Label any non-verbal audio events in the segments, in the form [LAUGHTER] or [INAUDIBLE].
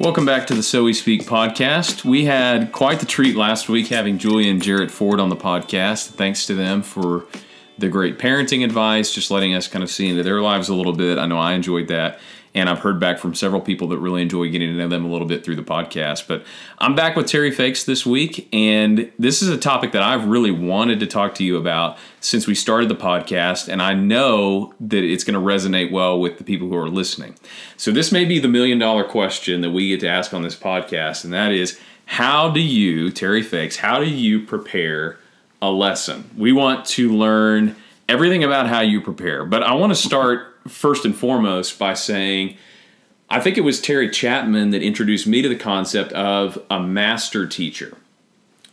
Welcome back to the So We Speak podcast. We had quite the treat last week having Julia and Jarrett Ford on the podcast. Thanks to them for the great parenting advice, just letting us kind of see into their lives a little bit. I know I enjoyed that. And I've heard back from several people that really enjoy getting to know them a little bit through the podcast. But I'm back with Terry Feix this week, and this is a topic that I've really wanted to talk to you about since we started the podcast. And I know that it's going to resonate well with the people who are listening. So, this may be the million dollar question that we get to ask on this podcast, and that is how do you, Terry Feix, how do you prepare a lesson? We want to learn everything about how you prepare, but I want to start first and foremost by saying I think it was Terry Chapman that introduced me to the concept of a master teacher.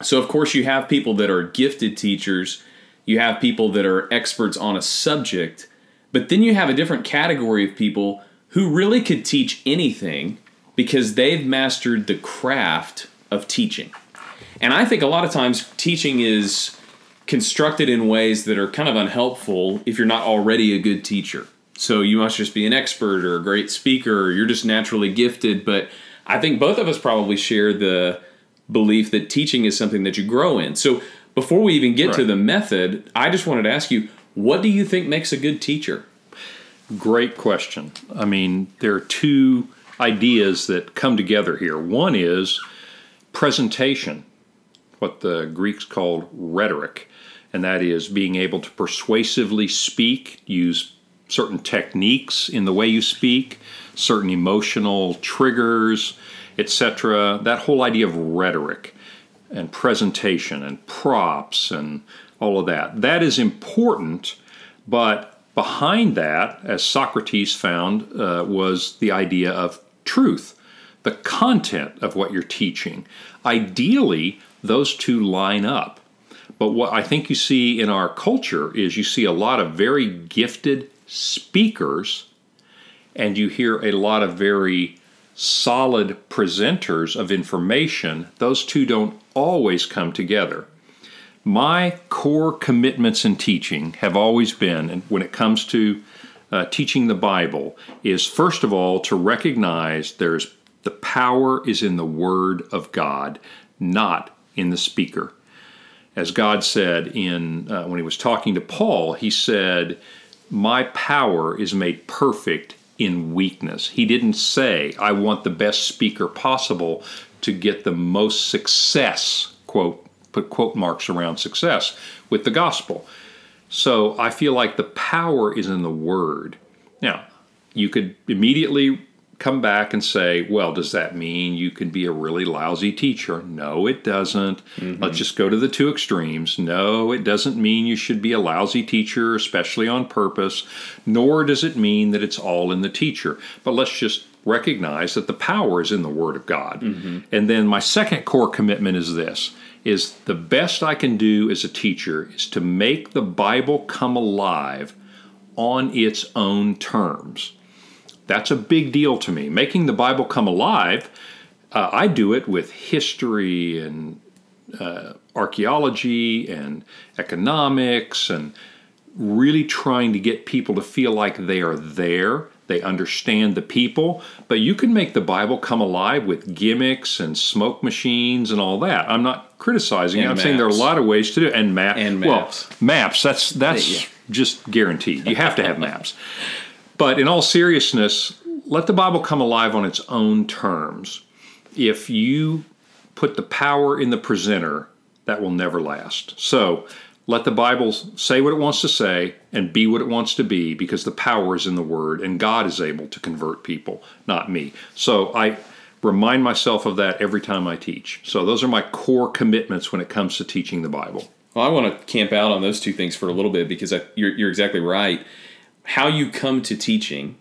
So, of course, you have people that are gifted teachers, you have people that are experts on a subject, but then you have a different category of people who really could teach anything because they've mastered the craft of teaching. And I think a lot of times teaching is constructed in ways that are kind of unhelpful if you're not already a good teacher. So you must just be an expert or a great speaker or you're just naturally gifted. But I think both of us probably share the belief that teaching is something that you grow in. So before we even get right. to the method, I just wanted to ask you, what do you think makes a good teacher? Great question. I mean, there are two ideas that come together here. One is presentation, what the Greeks called rhetoric, and that is being able to persuasively speak, use certain techniques in the way you speak, certain emotional triggers, etc. That whole idea of rhetoric and presentation and props and all of that. That is important, but behind that, as Socrates found, uh, was the idea of truth, the content of what you're teaching. Ideally, those two line up. But what I think you see in our culture is you see a lot of very gifted speakers, and you hear a lot of very solid presenters of information, those two don't always come together. My core commitments in teaching have always been, and when it comes to uh, teaching the Bible, is first of all to recognize there's the power is in the Word of God, not in the speaker. As God said in uh, when He was talking to Paul, He said, my power is made perfect in weakness. He didn't say, I want the best speaker possible to get the most success, quote, put quote marks around success with the gospel. So I feel like the power is in the word. Now, you could immediately come back and say, well, does that mean you can be a really lousy teacher? No, it doesn't. Mm-hmm. Let's just go to the two extremes. No, it doesn't mean you should be a lousy teacher, especially on purpose, nor does it mean that it's all in the teacher. But let's just recognize that the power is in the Word of God. Mm-hmm. And then my second core commitment is this is the best I can do as a teacher is to make the Bible come alive on its own terms. That's a big deal to me. Making the Bible come alive, uh, I do it with history and uh, archaeology and economics and really trying to get people to feel like they are there. They understand the people, but you can make the Bible come alive with gimmicks and smoke machines and all that. I'm not criticizing. And I'm maps. saying there are a lot of ways to do it. And map. And maps. Well, maps. That's that's yeah. just guaranteed. You have to have maps. But in all seriousness, let the Bible come alive on its own terms. If you put the power in the presenter, that will never last. So let the Bible say what it wants to say and be what it wants to be because the power is in the Word and God is able to convert people, not me. So I remind myself of that every time I teach. So those are my core commitments when it comes to teaching the Bible. Well, I want to camp out on those two things for a little bit because I, you're, you're exactly right how you come to teaching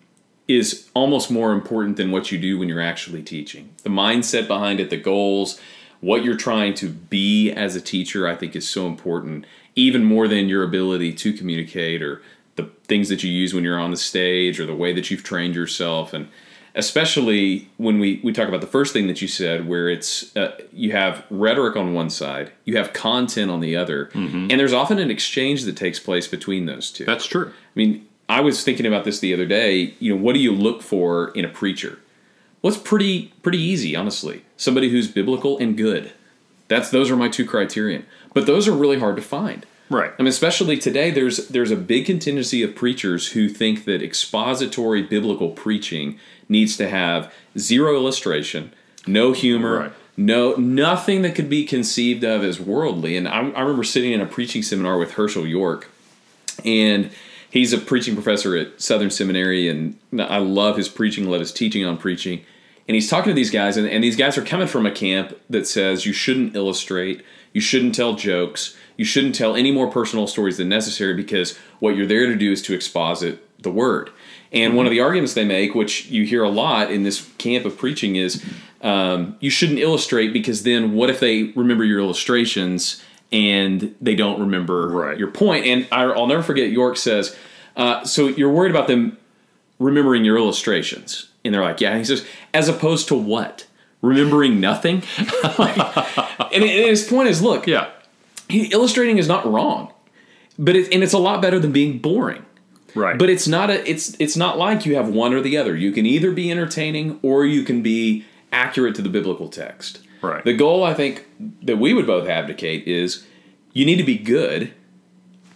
is almost more important than what you do when you're actually teaching. The mindset behind it, the goals, what you're trying to be as a teacher, I think is so important, even more than your ability to communicate or the things that you use when you're on the stage or the way that you've trained yourself. And especially when we, we talk about the first thing that you said, where it's uh, you have rhetoric on one side, you have content on the other, mm-hmm. and there's often an exchange that takes place between those two. That's true. I mean, I was thinking about this the other day. You know, what do you look for in a preacher? Well, it's pretty pretty easy, honestly. Somebody who's biblical and good. That's those are my two criterion. But those are really hard to find. Right. I mean, especially today, there's there's a big contingency of preachers who think that expository biblical preaching needs to have zero illustration, no humor, Right. no nothing that could be conceived of as worldly. And I, I remember sitting in a preaching seminar with Hershael York, and he's a preaching professor at Southern Seminary, and I love his preaching, love his teaching on preaching. And he's talking to these guys, and, and these guys are coming from a camp that says you shouldn't illustrate, you shouldn't tell jokes, you shouldn't tell any more personal stories than necessary because what you're there to do is to exposit the word. And one of the arguments they make, which you hear a lot in this camp of preaching, is um, you shouldn't illustrate because then what if they remember your illustrations and they don't remember Right. your point? And I, I'll never forget York says, uh, so you're worried about them remembering your illustrations. And they're like, yeah. And he says, as opposed to what? Remembering nothing? [LAUGHS] Like, and, and his point is, look, Yeah. he, illustrating is not wrong, but it, and it's a lot better than being boring. Right. But it's not a it's it's not like you have one or the other. You can either be entertaining or you can be accurate to the biblical text. Right. The goal I think that we would both advocate is you need to be good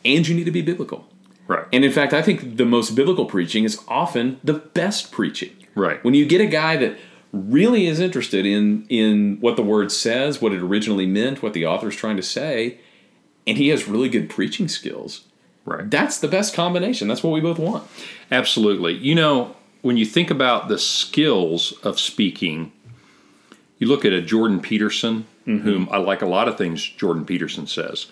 and you need to be biblical. right. And in fact, I think the most biblical preaching is often the best preaching. Right. When you get a guy that really is interested in in what the word says, what it originally meant, what the author is trying to say, and he has really good preaching skills. right. That's the best combination. That's what we both want. Absolutely. You know, when you think about the skills of speaking, you look at a Jordan Peterson, whom I like a lot of things Jordan Peterson says.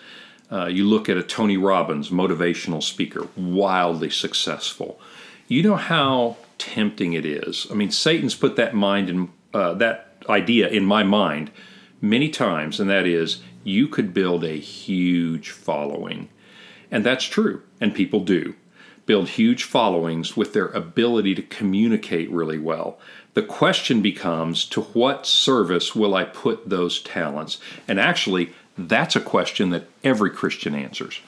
Uh, you look at a Tony Robbins, motivational speaker, wildly successful. You know how tempting it is. I mean, Satan's put that mind in uh, that idea in my mind many times, and that is you could build a huge following. And that's true, and people do build huge followings with their ability to communicate really well. The question becomes to what service will I put those talents? And actually, that's a question that every Christian answers.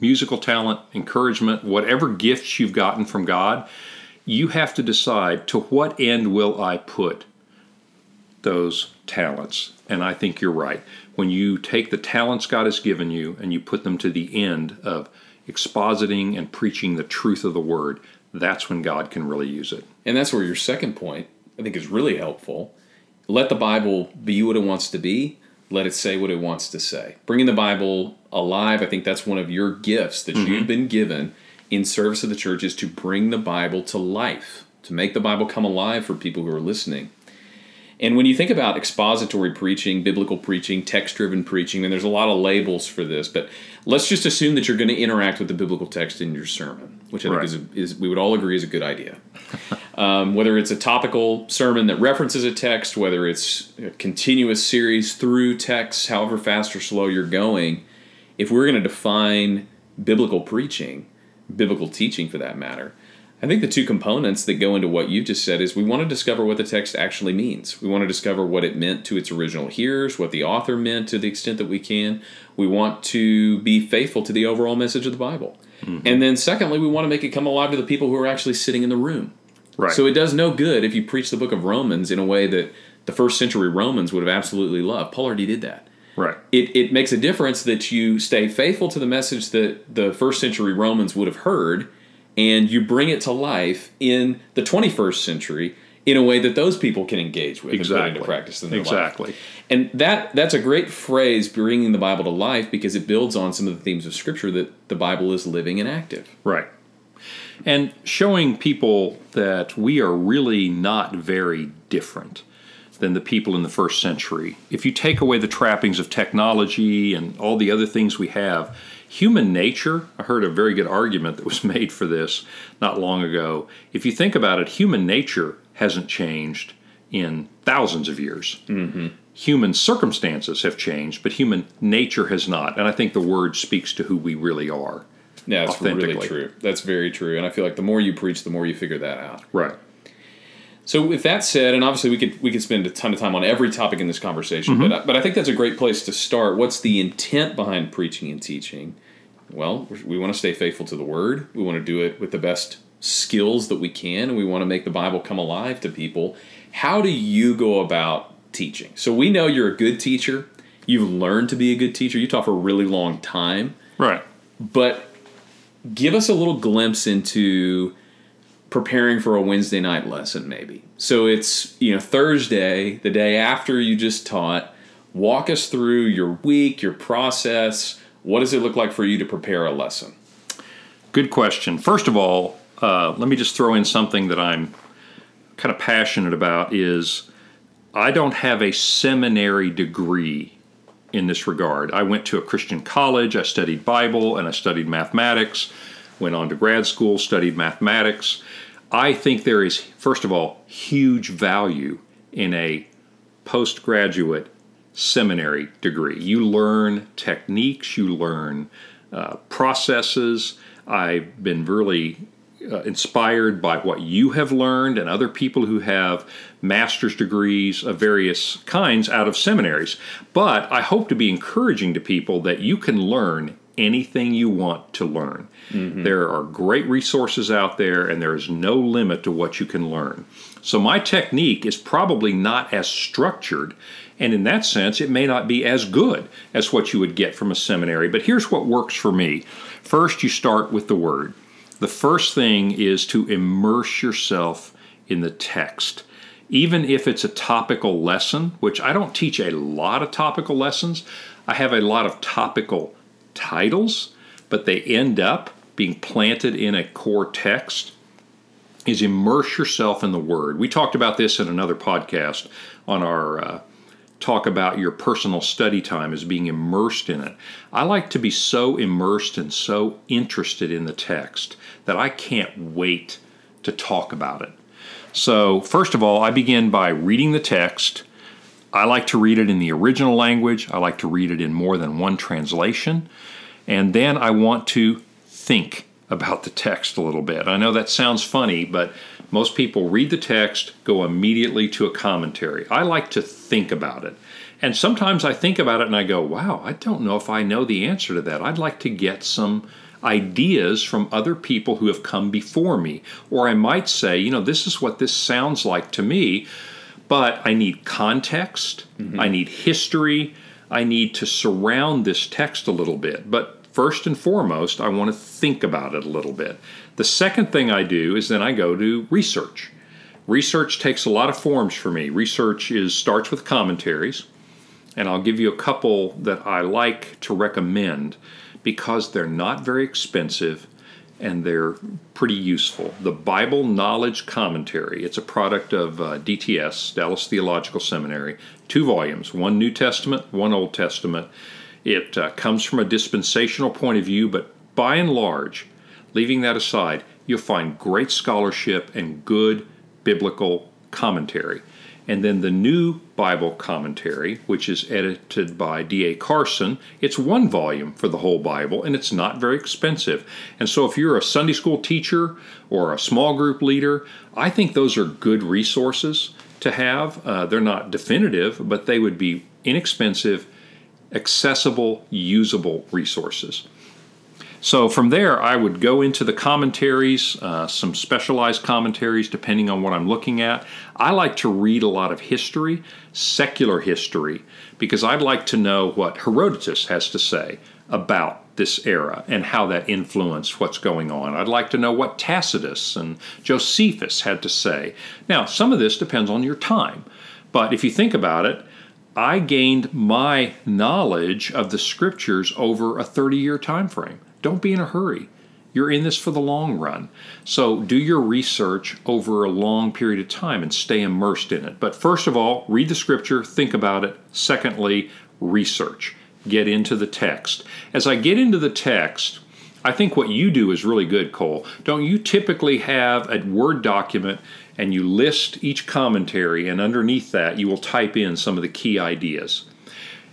Musical talent, encouragement, whatever gifts you've gotten from God, you have to decide to what end will I put those talents. And I think you're right. When you take the talents God has given you and you put them to the end of expositing and preaching the truth of the word, that's when God can really use it. And that's where your second point, I think, is really helpful. Let the Bible be what it wants to be. Let it say what it wants to say. Bringing the Bible alive, I think that's one of your gifts that you've mm-hmm. been given in service of the church is to bring the Bible to life, to make the Bible come alive for people who are listening. And when you think about expository preaching, biblical preaching, text driven preaching, and there's a lot of labels for this, but let's just assume that you're going to interact with the biblical text in your sermon, which I Right. think is, is we would all agree is a good idea. um, whether it's a topical sermon that references a text, whether it's a continuous series through text, however fast or slow you're going, if we're going to define biblical preaching, biblical teaching for that matter, I think the two components that go into what you just said is we want to discover what the text actually means. We want to discover what it meant to its original hearers, what the author meant to the extent that we can. We want to be faithful to the overall message of the Bible. Mm-hmm. And then, secondly, we want to make it come alive to the people who are actually sitting in the room. Right. So it does no good if you preach the book of Romans in a way that the first century Romans would have absolutely loved. Paul already did that right. it, it makes a difference that you stay faithful to the message that the first century Romans would have heard and you bring it to life in the 21st century in a way that those people can engage with and put Exactly. into practice in their life. Exactly. And that that's a great phrase, bringing the Bible to life, because it builds on some of the themes of Scripture that the Bible is living and active. Right. And showing people that we are really not very different than the people in the first century. If you take away the trappings of technology and all the other things we have, human nature, I heard a very good argument that was [LAUGHS] made for this not long ago. If you think about it, human nature hasn't changed in thousands of years. Mm-hmm. Human circumstances have changed, but human nature has not. And I think the word speaks to who we really are. Yeah, that's really true. That's very true. And I feel like the more you preach, the more you figure that out. Right. So with that said, and obviously we could we could spend a ton of time on every topic in this conversation, but I, but I think that's a great place to start. What's the intent behind preaching and teaching? Well, we want to stay faithful to the word. We want to do it with the best skills that we can and we want to make the Bible come alive to people. How do you go about teaching? So we know you're a good teacher. You've learned to be a good teacher. You taught for a really long time. Right. But give us a little glimpse into preparing for a Wednesday night lesson, maybe. So it's, you know, Thursday, the day after you just taught. Walk us through your week, your process. What does it look like for you to prepare a lesson? Good question. First of all, uh, let me just throw in something that I'm kind of passionate about is I don't have a seminary degree in this regard. I went to a Christian college, I studied Bible, and I studied mathematics, went on to grad school, studied mathematics. I think there is, first of all, huge value in a postgraduate seminary degree. You learn techniques, you learn uh, processes. I've been really uh, inspired by what you have learned and other people who have master's degrees of various kinds out of seminaries. But I hope to be encouraging to people that you can learn anything you want to learn. Mm-hmm. There are great resources out there, and there is no limit to what you can learn. So, my technique is probably not as structured, and in that sense, it may not be as good as what you would get from a seminary. But here's what works for me first, you start with the Word. The first thing is to immerse yourself in the text. Even if it's a topical lesson, which I don't teach a lot of topical lessons, I have a lot of topical titles, but they end up being planted in a core text. Is immerse yourself in the Word. We talked about this in another podcast on our uh, talk about your personal study time as being immersed in it. I like to be so immersed and so interested in the text that I can't wait to talk about it. So, first of all, I begin by reading the text. I like to read it in the original language, I like to read it in more than one translation. And then I want to think about the text a little bit. I know that sounds funny, but most people read the text, go immediately to a commentary. I like to think about it. And sometimes I think about it and I go, wow, I don't know if I know the answer to that. I'd like to get some ideas from other people who have come before me. Or I might say, you know, this is what this sounds like to me, but I need context, mm-hmm. I need history, I need to surround this text a little bit. But first and foremost, I want to think about it a little bit. The second thing I do is then I go to research. Research takes a lot of forms for me. Research is starts with commentaries, and I'll give you a couple that I like to recommend because they're not very expensive and they're pretty useful. The Bible Knowledge Commentary, it's a product of uh, DTS, Dallas Theological Seminary, two volumes, one New Testament, one Old Testament. It uh, comes from a dispensational point of view, but by and large, leaving that aside, you'll find great scholarship and good biblical commentary. And then the new Bible commentary, which is edited by D.A. Carson, it's one volume for the whole Bible and it's not very expensive. And so if you're a Sunday school teacher or a small group leader, I think those are good resources to have. Uh, they're not definitive, but they would be inexpensive accessible, usable resources. So from there, I would go into the commentaries, uh, some specialized commentaries depending on what I'm looking at. I like to read a lot of history, secular history, because I'd like to know what Herodotus has to say about this era and how that influenced what's going on. I'd like to know what Tacitus and Josephus had to say. Now, some of this depends on your time, but if you think about it, I gained my knowledge of the scriptures over a 30 year time frame. Don't be in a hurry. You're in this for the long run. So do your research over a long period of time and stay immersed in it. But first of all, read the scripture, think about it. Secondly, research. Get into the text. As I get into the text, I think what you do is really good, Cole. Don't you typically have a Word document and you list each commentary, and underneath that, you will type in some of the key ideas?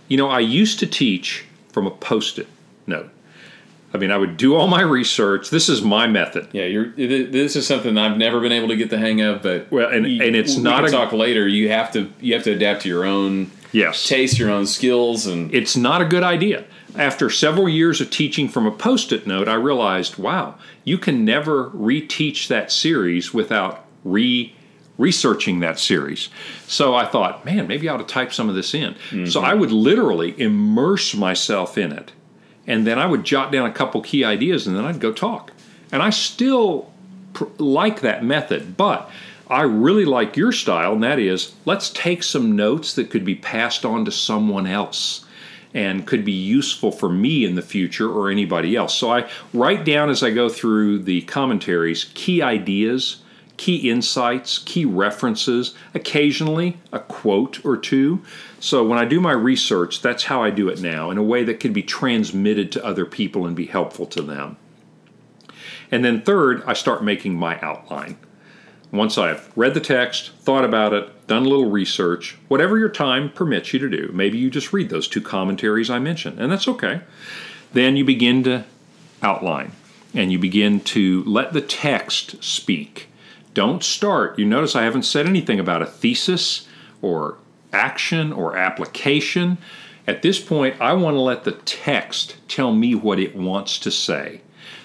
You know, I used to teach from a post it note. I mean, I would do all my research. This is my method. Yeah, you're. This is something I've never been able to get the hang of. But well, and, you, and it's we not can a talk later. You have to you have to adapt to your own yes taste, your own skills, and it's not a good idea. after several years of teaching from a post it note, I realized, wow, you can never reteach that series without re researching that series. So I thought, man, maybe I ought to type some of this in. Mm-hmm. So I would literally immerse myself in it. And then I would jot down a couple key ideas and then I'd go talk. And I still pr- like that method, but I really like your style, and that is let's take some notes that could be passed on to someone else and could be useful for me in the future or anybody else. So I write down as I go through the commentaries key ideas, key insights, key references, occasionally a quote or two. So when I do my research, that's how I do it now in a way that can be transmitted to other people and be helpful to them. And then third, I start making my outline. Once I've read the text, thought about it, done a little research, whatever your time permits you to do, maybe you just read those two commentaries I mentioned, and that's okay. Then you begin to outline and you begin to let the text speak. Don't start. You notice I haven't said anything about a thesis or action or application. At this point, I want to let the text tell me what it wants to say.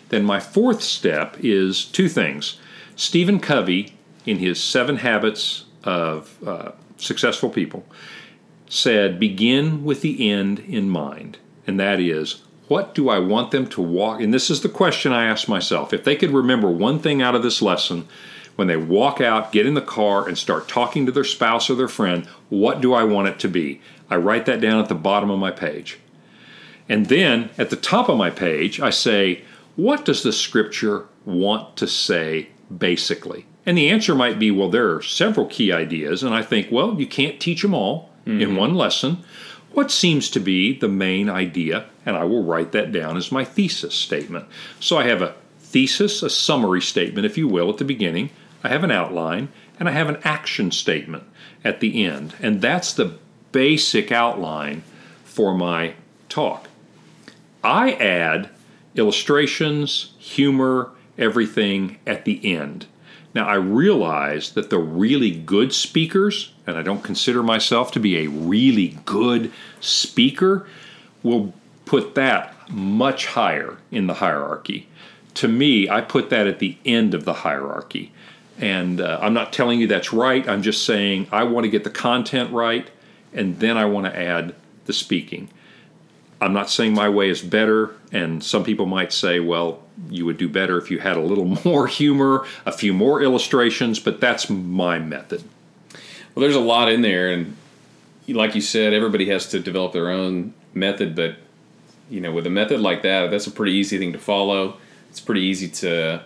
Then my fourth step is two things. Stephen Covey, in his Seven Habits of uh, Successful People, said, Begin with the end in mind. And that is, what do I want them to walk? And this is the question I ask myself. If they could remember one thing out of this lesson, when they walk out, get in the car, and start talking to their spouse or their friend, what do I want it to be? I write that down at the bottom of my page. And then at the top of my page, I say, what does the scripture want to say basically? And the answer might be, well, there are several key ideas, and I think, well, you can't teach them all mm-hmm. in one lesson. What seems to be the main idea? And I will write that down as my thesis statement. So I have a thesis, a summary statement, if you will, at the beginning. I have an outline, and I have an action statement at the end. And that's the basic outline for my talk. I add illustrations, humor, everything at the end. Now, I realize that the really good speakers, and I don't consider myself to be a really good speaker, will put that much higher in the hierarchy. To me, I put that at the end of the hierarchy. And uh, I'm not telling you that's right. I'm just saying I want to get the content right, and then I want to add the speaking. I'm not saying my way is better, and some people might say, well, you would do better if you had a little [LAUGHS] more humor, a few more illustrations, but that's my method. Well, there's a lot in there, and like you said, everybody has to develop their own method, but you know, with a method like that, that's a pretty easy thing to follow. It's pretty easy to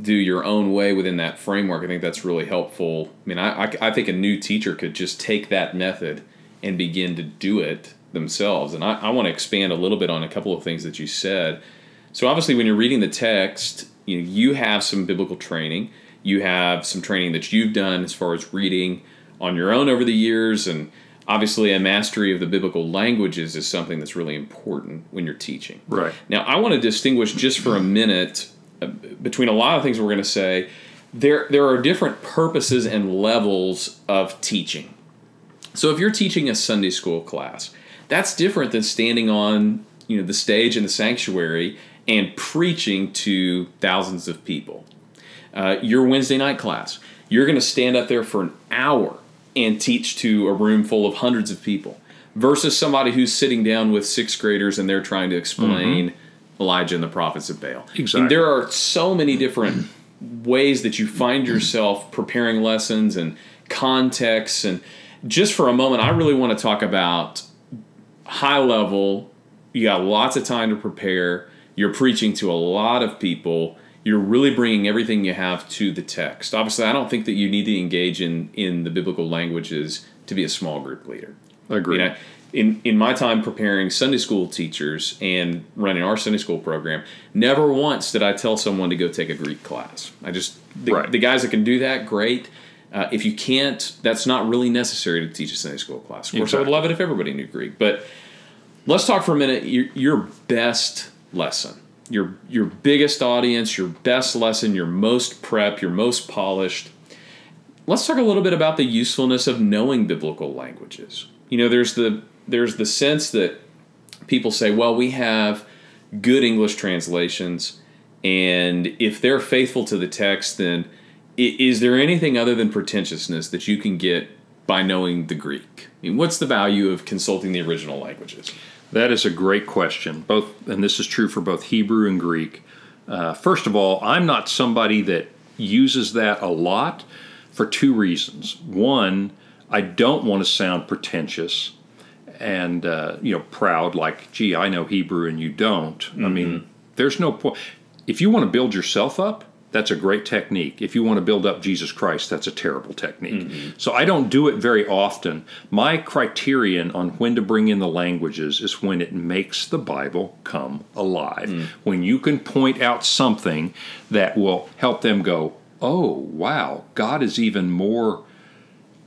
do your own way within that framework. I think that's really helpful. I mean, I, I, I think a new teacher could just take that method and begin to do it themselves. And I, I want to expand a little bit on a couple of things that you said. So obviously, when you're reading the text, you know, you have some biblical training. You have some training that you've done as far as reading on your own over the years, and obviously, a mastery of the biblical languages is something that's really important when you're teaching. Right. Now, I want to distinguish just for a minute between a lot of things we're going to say. There, there are different purposes and levels of teaching. So, if you're teaching a Sunday school class, that's different than standing on you know the stage in the sanctuary and preaching to thousands of people. Uh, your Wednesday night class, you're going to stand up there for an hour and teach to a room full of hundreds of people versus somebody who's sitting down with sixth graders and they're trying to explain mm-hmm. Elijah and the prophets of Baal. Exactly. And there are so many different ways that you find mm-hmm. yourself preparing lessons and contexts. And just for a moment, I really want to talk about high level. You got lots of time to prepare. You're preaching to a lot of people. You're really bringing everything you have to the text. Obviously, I don't think that you need to engage in in the biblical languages to be a small group leader. Agree. You know, in in my time preparing Sunday school teachers and running our Sunday school program, never once did I tell someone to go take a Greek class. I just the, right. the guys that can do that, great. Uh, if you can't, that's not really necessary to teach a Sunday school class. Of course, exactly. I would love it if everybody knew Greek. But let's talk for a minute. Your, your best lesson, your your biggest audience, your best lesson, your most prep, your most polished. Let's talk a little bit about the usefulness of knowing biblical languages. You know, there's the there's the sense that people say, well, we have good English translations, and if they're faithful to the text, then is there anything other than pretentiousness that you can get by knowing the Greek? I mean, what's the value of consulting the original languages? That is a great question. Both, and this is true for both Hebrew and Greek. Uh, first of all, I'm not somebody that uses that a lot for two reasons. One, I don't want to sound pretentious and uh, you know proud, like, "Gee, I know Hebrew and you don't." I mm-hmm. mean, there's no point. If you want to build yourself up, that's a great technique. If you want to build up Jesus Christ, that's a terrible technique. Mm-hmm. So I don't do it very often. My criterion on when to bring in the languages is when it makes the Bible come alive. Mm. When you can point out something that will help them go, oh, wow, God is even more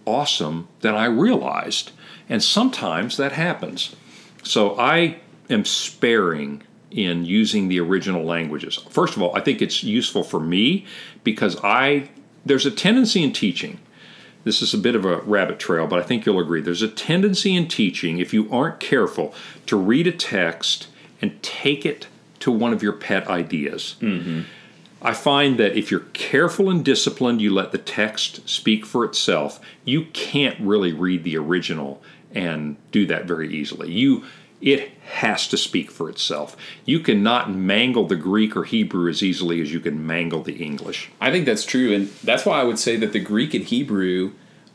awesome than I realized. And sometimes that happens. So I am sparing in using the original languages. First of all, I think it's useful for me because I there's a tendency in teaching. This is a bit of a rabbit trail, but I think you'll agree. There's a tendency in teaching if you aren't careful to read a text and take it to one of your pet ideas. Mm-hmm. I find that if you're careful and disciplined, you let the text speak for itself. You can't really read the original and do that very easily. You it has to speak for itself. You cannot mangle the Greek or Hebrew as easily as you can mangle the English. I think that's true, and that's why I would say that the Greek and Hebrew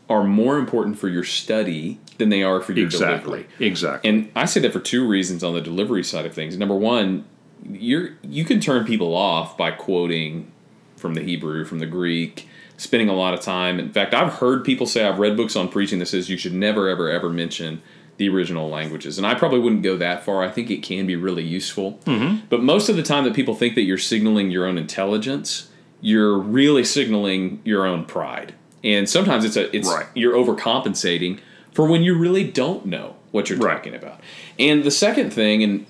are more important for your study than they are for your delivery. Exactly. Exactly. And I say that for two reasons on the delivery side of things. Number one, you're you can turn people off by quoting from the Hebrew, from the Greek, spending a lot of time. In fact, I've heard people say I've read books on preaching that says you should never ever ever mention the original languages. And I probably wouldn't go that far. I think it can be really useful. Mm-hmm. But most of the time that people think that you're signaling your own intelligence, you're really signaling your own pride. And sometimes it's a it's Right. you're overcompensating for when you really don't know what you're Right. talking about. And the second thing, and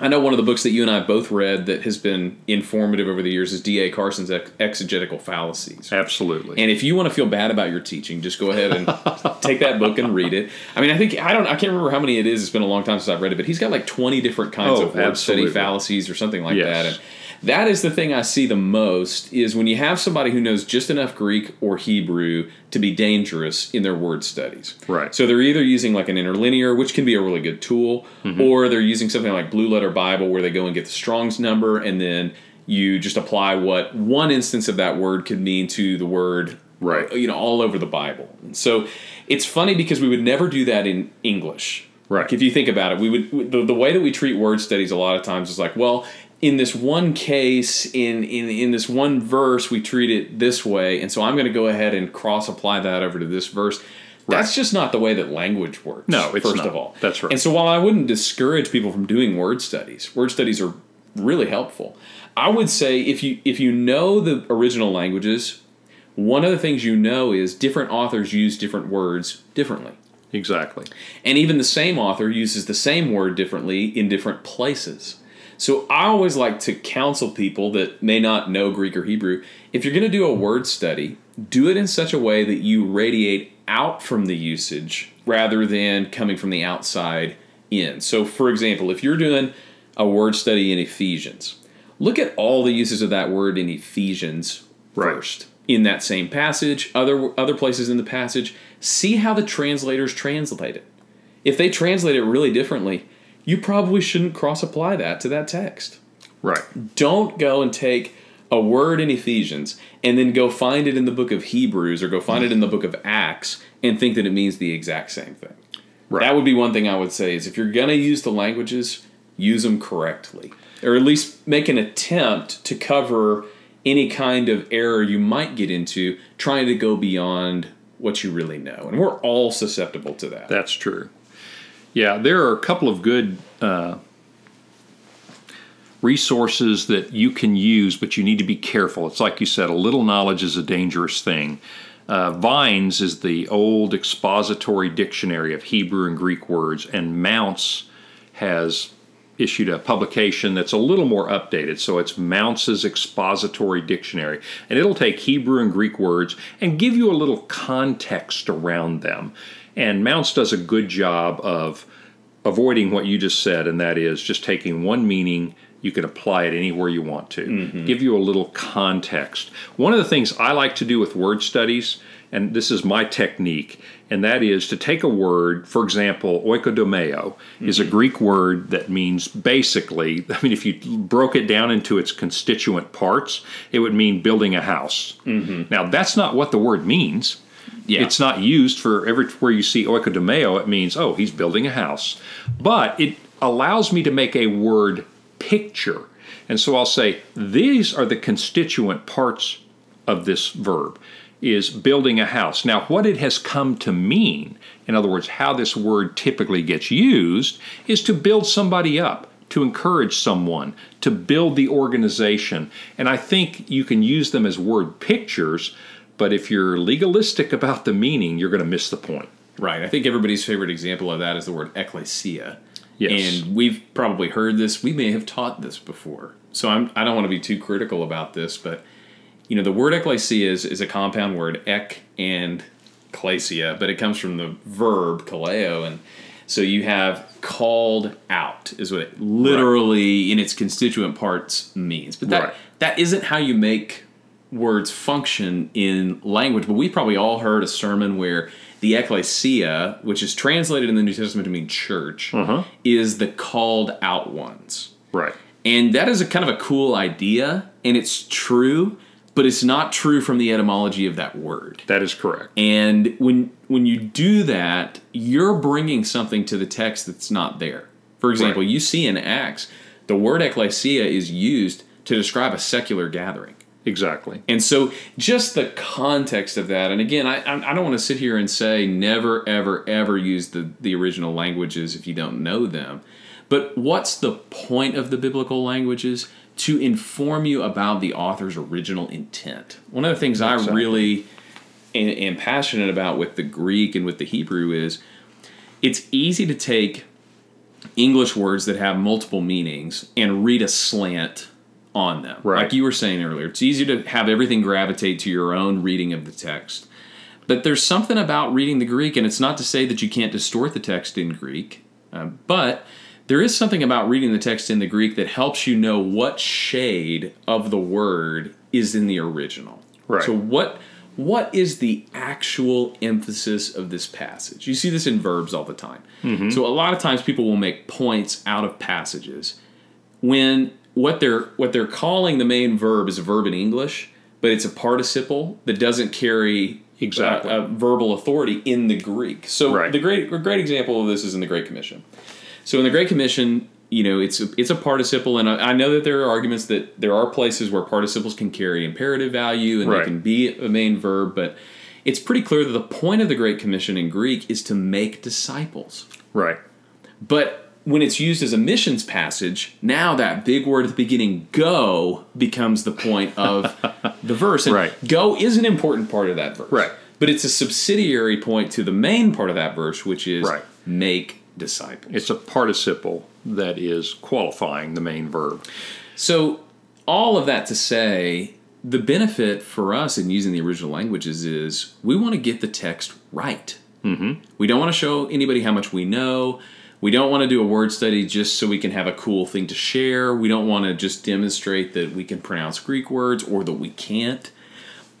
I know one of the books that you and I both read that has been informative over the years is D.A. Carson's Ex- Exegetical Fallacies. Absolutely. And if you want to feel bad about your teaching, just go ahead and [LAUGHS] take that book and read it. I mean, I think I don't, I can't remember how many it is. It's been a long time since I've read it, but he's got like twenty different kinds Oh, of word study fallacies or something like Yes. that. And that is the thing I see the most is when you have somebody who knows just enough Greek or Hebrew to be dangerous in their word studies. Right. So they're either using like an interlinear, which can be a really good tool, Mm-hmm. or they're using something like Blue Letter Bible where they go and get the Strong's number and then you just apply what one instance of that word could mean to the word Right. you know all over the Bible. So it's funny because we would never do that in English. Right. Like if you think about it, we would the, the way that we treat word studies a lot of times is like, well, in this one case, in in in this one verse, we treat it this way, and so I'm going to go ahead and cross apply that over to this verse. That's just not the way that language works. No, it's first not. of all. That's right. And so while I wouldn't discourage people from doing word studies, word studies are really helpful. I would say if you if you know the original languages, one of the things you know is different authors use different words differently. exactly. And even the same author uses the same word differently in different places. So I always like to counsel people that may not know Greek or Hebrew if you're going to do a word study, do it in such a way that you radiate out from the usage rather than coming from the outside in. So, for example, if you're doing a word study in Ephesians, look at all the uses of that word in Ephesians Right. first in that same passage, other other places in the passage. See how the translators translate it. If they translate it really differently, you probably shouldn't cross apply that to that text. Right. Don't go and take a word in Ephesians and then go find it in the book of Hebrews or go find it in the book of Acts and think that it means the exact same thing. Right. That would be one thing I would say is if you're going to use the languages, use them correctly. Or at least make an attempt to cover any kind of error you might get into trying to go beyond what you really know. And we're all susceptible to that. That's true. Yeah, there are a couple of good uh, resources that you can use, but you need to be careful. It's like you said, a little knowledge is a dangerous thing. Uh, Vine's is the old expository dictionary of Hebrew and Greek words, and Mounce has issued a publication that's a little more updated. So it's Mounce's expository dictionary, and it'll take Hebrew and Greek words and give you a little context around them. And Mounce does a good job of avoiding what you just said, and that is just taking one meaning. You can apply it anywhere you want to. Mm-hmm. Give you a little context. One of the things I like to do with word studies, and this is my technique, and that is to take a word, for example, oikodomeo is a mm-hmm. Greek word that means basically, I mean, if you broke it down into its constituent parts, it would mean building a house. Mm-hmm. Now, that's not what the word means. Yeah. It's not used for everywhere you see oikodomeo, it means, oh, he's building a house. But it allows me to make a word picture. And so I'll say, these are the constituent parts of this verb is building a house. Now, what it has come to mean, in other words, how this word typically gets used, is to build somebody up, to encourage someone, to build the organization. And I think you can use them as word pictures, but if you're legalistic about the meaning, you're going to miss the point. Right. I think everybody's favorite example of that is the word ecclesia. Yes. And we've probably heard this. We may have taught this before. So I'm, I don't want to be too critical about this, but you know, the word ecclesia is, is a compound word, ek and klesia, but it comes from the verb kaleo. And so you have called out, is what it literally in its constituent parts means. But that, Right. that isn't how you make words function in language. But we probably all heard a sermon where the ecclesia, which is translated in the New Testament to mean church, Uh-huh. is the called out ones. Right. And that is a kind of a cool idea, and it's true, but it's not true from the etymology of that word. That is correct. And when when you do that, you're bringing something to the text that's not there. For example, Right. you see in Acts, the word ecclesia is used to describe a secular gathering. Exactly. And so, just the context of that, and again, I, I don't want to sit here and say never, ever, ever use the, the original languages if you don't know them. But what's the point of the biblical languages? To inform you about the author's original intent. One of the things I really am, am passionate about with the Greek and with the Hebrew is it's easy to take English words that have multiple meanings and read a slant on them. Right. Like you were saying earlier, it's easy to have everything gravitate to your own reading of the text. But there's something about reading the Greek, and it's not to say that you can't distort the text in Greek, um, but there is something about reading the text in the Greek that helps you know what shade of the word is in the original. Right. So what what is the actual emphasis of this passage? You see this in verbs all the time. So a lot of times people will make points out of passages when what they're what they're calling the main verb is a verb in English, but it's a participle that doesn't carry Exactly. uh, uh, verbal authority in the Greek. So Right. the great a great example of this is in the Great Commission. So in the Great Commission, you know, it's a, it's a participle, and I, I know that there are arguments that there are places where participles can carry imperative value and Right. they can be a main verb, but it's pretty clear that the point of the Great Commission in Greek is to make disciples. Right. But when it's used as a missions passage, now that big word at the beginning, go, becomes the point of [LAUGHS] the verse. And Right. go is an important part of that verse. Right. But it's a subsidiary point to the main part of that verse, which is Right. make disciples. It's a participle that is qualifying the main verb. So, all of that to say, the benefit for us in using the original languages is we want to get the text right. Mm-hmm. We don't want to show anybody how much we know. We don't want to do a word study just so we can have a cool thing to share. We don't want to just demonstrate that we can pronounce Greek words or that we can't.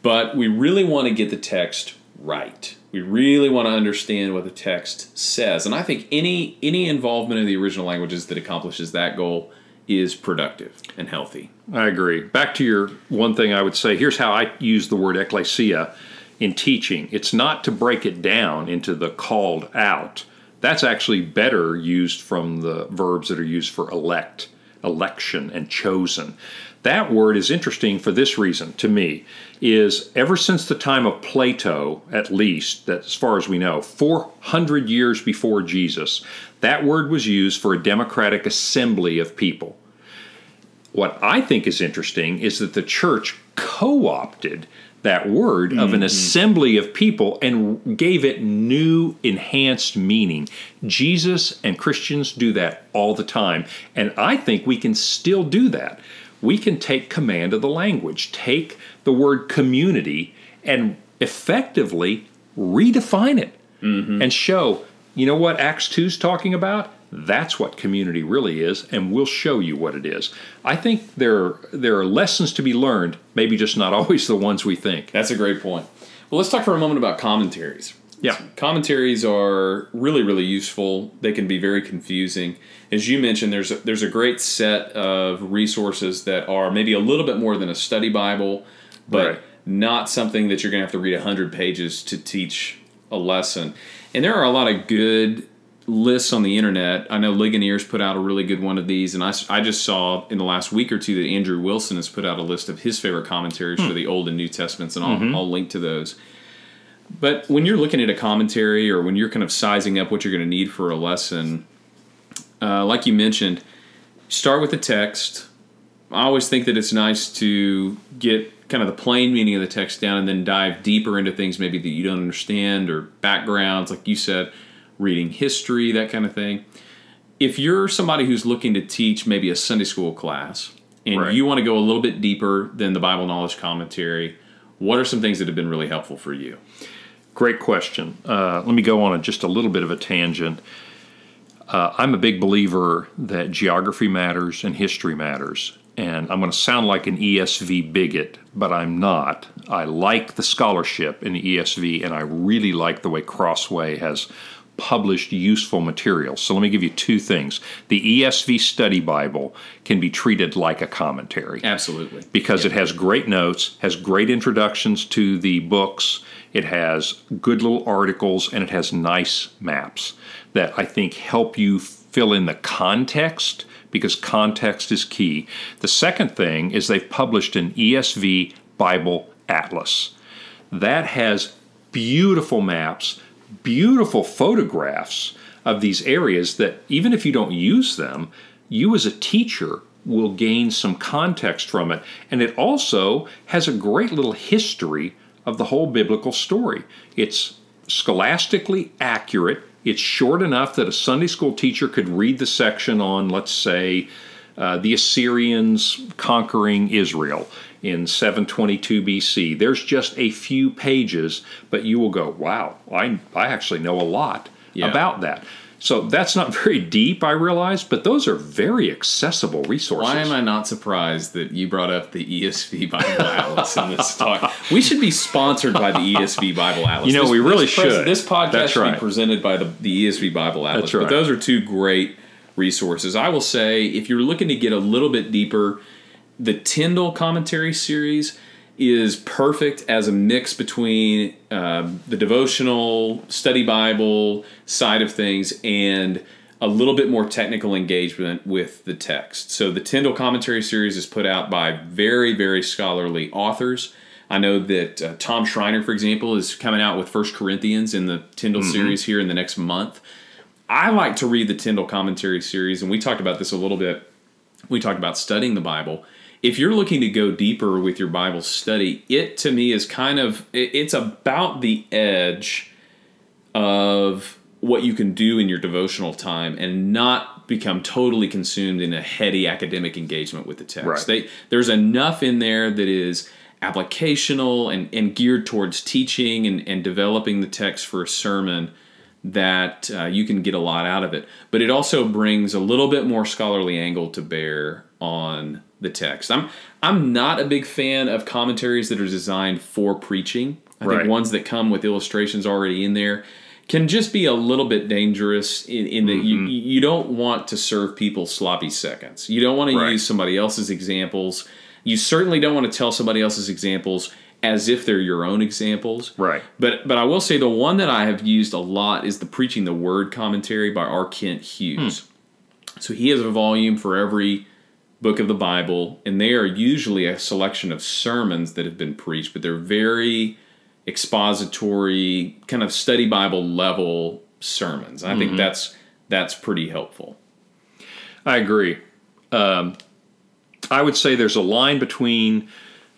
But we really want to get the text right. We really want to understand what the text says. And I think any any involvement in the original languages that accomplishes that goal is productive and healthy. I agree. Back to your one thing I would say here's how I use the word ecclesia in teaching it's not to break it down into the called out. That's actually better used from the verbs that are used for elect, election, and chosen. That word is interesting for this reason to me is ever since the time of Plato at least that as far as we know 400 years before Jesus that word was used for a democratic assembly of people what I think is interesting is that the church co opted that word of an mm-hmm. assembly of people and gave it new, enhanced meaning. Jesus and Christians do that all the time. And I think we can still do that. We can take command of the language, take the word community, and effectively redefine it mm-hmm. and show, you know what Acts 2 is talking about? That's what community really is, and we'll show you what it is. I think there there are lessons to be learned, maybe just not always the ones we think. That's a great point. Well, let's talk for a moment about commentaries. Yeah. Commentaries are really, really useful. They can be very confusing. As you mentioned, there's a, there's a great set of resources that are maybe a little bit more than a study Bible, but Right. not something that you're going to have to read 100 pages to teach a lesson. And there are a lot of good lists on the internet. I know Ligonier's put out a really good one of these, and I, I just saw in the last week or two that Andrew Wilson has put out a list of his favorite commentaries for the Old and New Testaments, and I'll, I'll link to those. But when you're looking at a commentary or when you're kind of sizing up what you're going to need for a lesson, uh, like you mentioned, start with the text. I always think that it's nice to get kind of the plain meaning of the text down and then dive deeper into things maybe that you don't understand or backgrounds, like you said, reading history, that kind of thing. If you're somebody who's looking to teach maybe a Sunday school class and Right. you want to go a little bit deeper than the Bible Knowledge Commentary, what are some things that have been really helpful for you? Great question. Uh, let me go on a, just a little bit of a tangent. Uh, I'm a big believer that geography matters and history matters. And I'm going to sound like an ESV bigot, but I'm not. I like the scholarship in the ESV, and I really like the way Crossway has published useful materials. So let me give you two things. The ESV Study Bible can be treated like a commentary Absolutely. because it has great notes, has great introductions to the books, it has good little articles, and it has nice maps that I think help you fill in the context because context is key. The second thing is they've published an ESV Bible Atlas that has beautiful maps, beautiful photographs of these areas that even if you don't use them, you as a teacher will gain some context from it. And it also has a great little history of the whole biblical story. It's scholastically accurate. It's short enough that a Sunday school teacher could read the section on, let's say, uh, the Assyrians conquering Israel in 722 BC. There's just a few pages, but you will go, wow, I, I actually know a lot Yeah. about that. So that's not [LAUGHS] very deep, I realize, but those are very accessible resources. Why am I not surprised that you brought up the ESV Bible Atlas in this talk? [LAUGHS] We should be sponsored by the ESV Bible Atlas. You know, This- we really this pres- should. This podcast That's should right. be presented by the, the ESV Bible Atlas. That's But those are two great resources. I will say, if you're looking to get a little bit deeper, the Tyndale commentary series is perfect as a mix between um, the devotional study Bible side of things and a little bit more technical engagement with the text. So the Tyndale commentary series is put out by very, very scholarly authors. I know that uh, Tom Schreiner, for example, is coming out with First Corinthians in the Tyndale series here in the next month. I like to read the Tyndale commentary series, and we talked about this a little bit. We talked about studying the Bible. If you're looking to go deeper with your Bible study, it to me is kind of it's about the edge of what you can do in your devotional time and not become totally consumed in a heady academic engagement with the text. Right. They, there's enough in there that is applicational and, and geared towards teaching and, and developing the text for a sermon that uh, you can get a lot out of it. But it also brings a little bit more scholarly angle to bear on the text. I'm I'm not a big fan of commentaries that are designed for preaching. I Right. think ones that come with illustrations already in there can just be a little bit dangerous in, in that you, mm-hmm. you don't want to serve people sloppy seconds. You don't want to Right. use somebody else's examples. You certainly don't want to tell somebody else's examples as if they're your own examples. Right. But but I will say the one that I have used a lot is the Preaching the Word commentary by R. Kent Hughes. Hmm. So he has a volume for every book of the Bible, and they are usually a selection of sermons that have been preached, but they're very expository, kind of study Bible level sermons. I think that's that's pretty helpful. I agree. Um, I would say there's a line between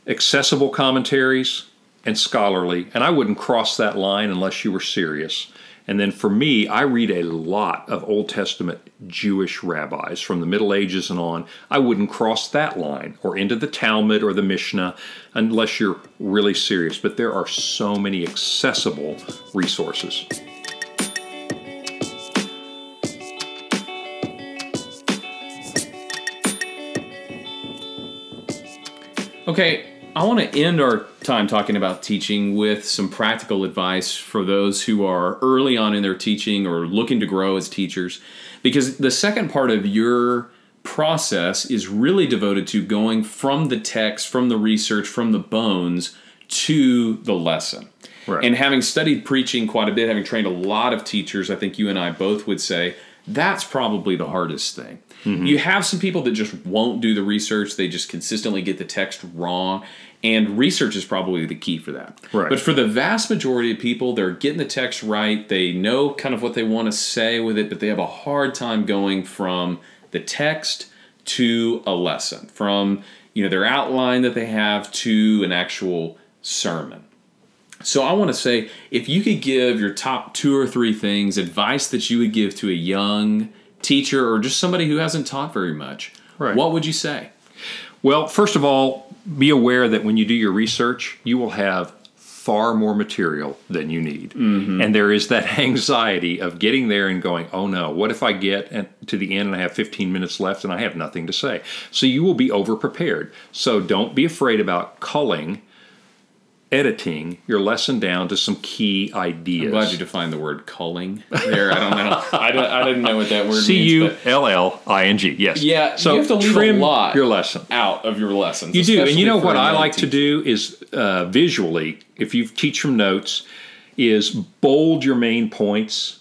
accessible commentaries and scholarly, and I wouldn't cross that line unless you were serious. And then for me, I read a lot of Old Testament Jewish rabbis from the Middle Ages and on. I wouldn't cross that line or into the Talmud or the Mishnah unless you're really serious. But there are so many accessible resources. Okay, I want to end our time talking about teaching with some practical advice for those who are early on in their teaching or looking to grow as teachers. Because the second part of your process is really devoted to going from the text, from the research, from the bones to the lesson. Right. And having studied preaching quite a bit, having trained a lot of teachers, I think you and I both would say that's probably the hardest thing. Mm-hmm. You have some people that just won't do the research, they just consistently get the text wrong. And research is probably the key for that. Right. But for the vast majority of people, they're getting the text right. They know kind of what they want to say with it, but they have a hard time going from the text to a lesson, from you know their outline that they have to an actual sermon. So I want to say if you could give your top two or three things, advice that you would give to a young teacher or just somebody who hasn't taught very much, Right. what would you say? Well, first of all, be aware that when you do your research, you will have far more material than you need. Mm-hmm. And there is that [LAUGHS] anxiety of getting there and going, oh no, what if I get to the end and I have 15 minutes left and I have nothing to say? So you will be over prepared. So don't be afraid about culling, editing your lesson down to some key ideas. I'm glad you defined the word culling there. I don't know. I, don't, I didn't know what that word C means. U but L L I N G. Yes. Yeah, So you have to leave a trim lot. your lesson. out of your lessons. You do, and you know what I like to do is uh, visually, if you teach from notes, is bold your main points,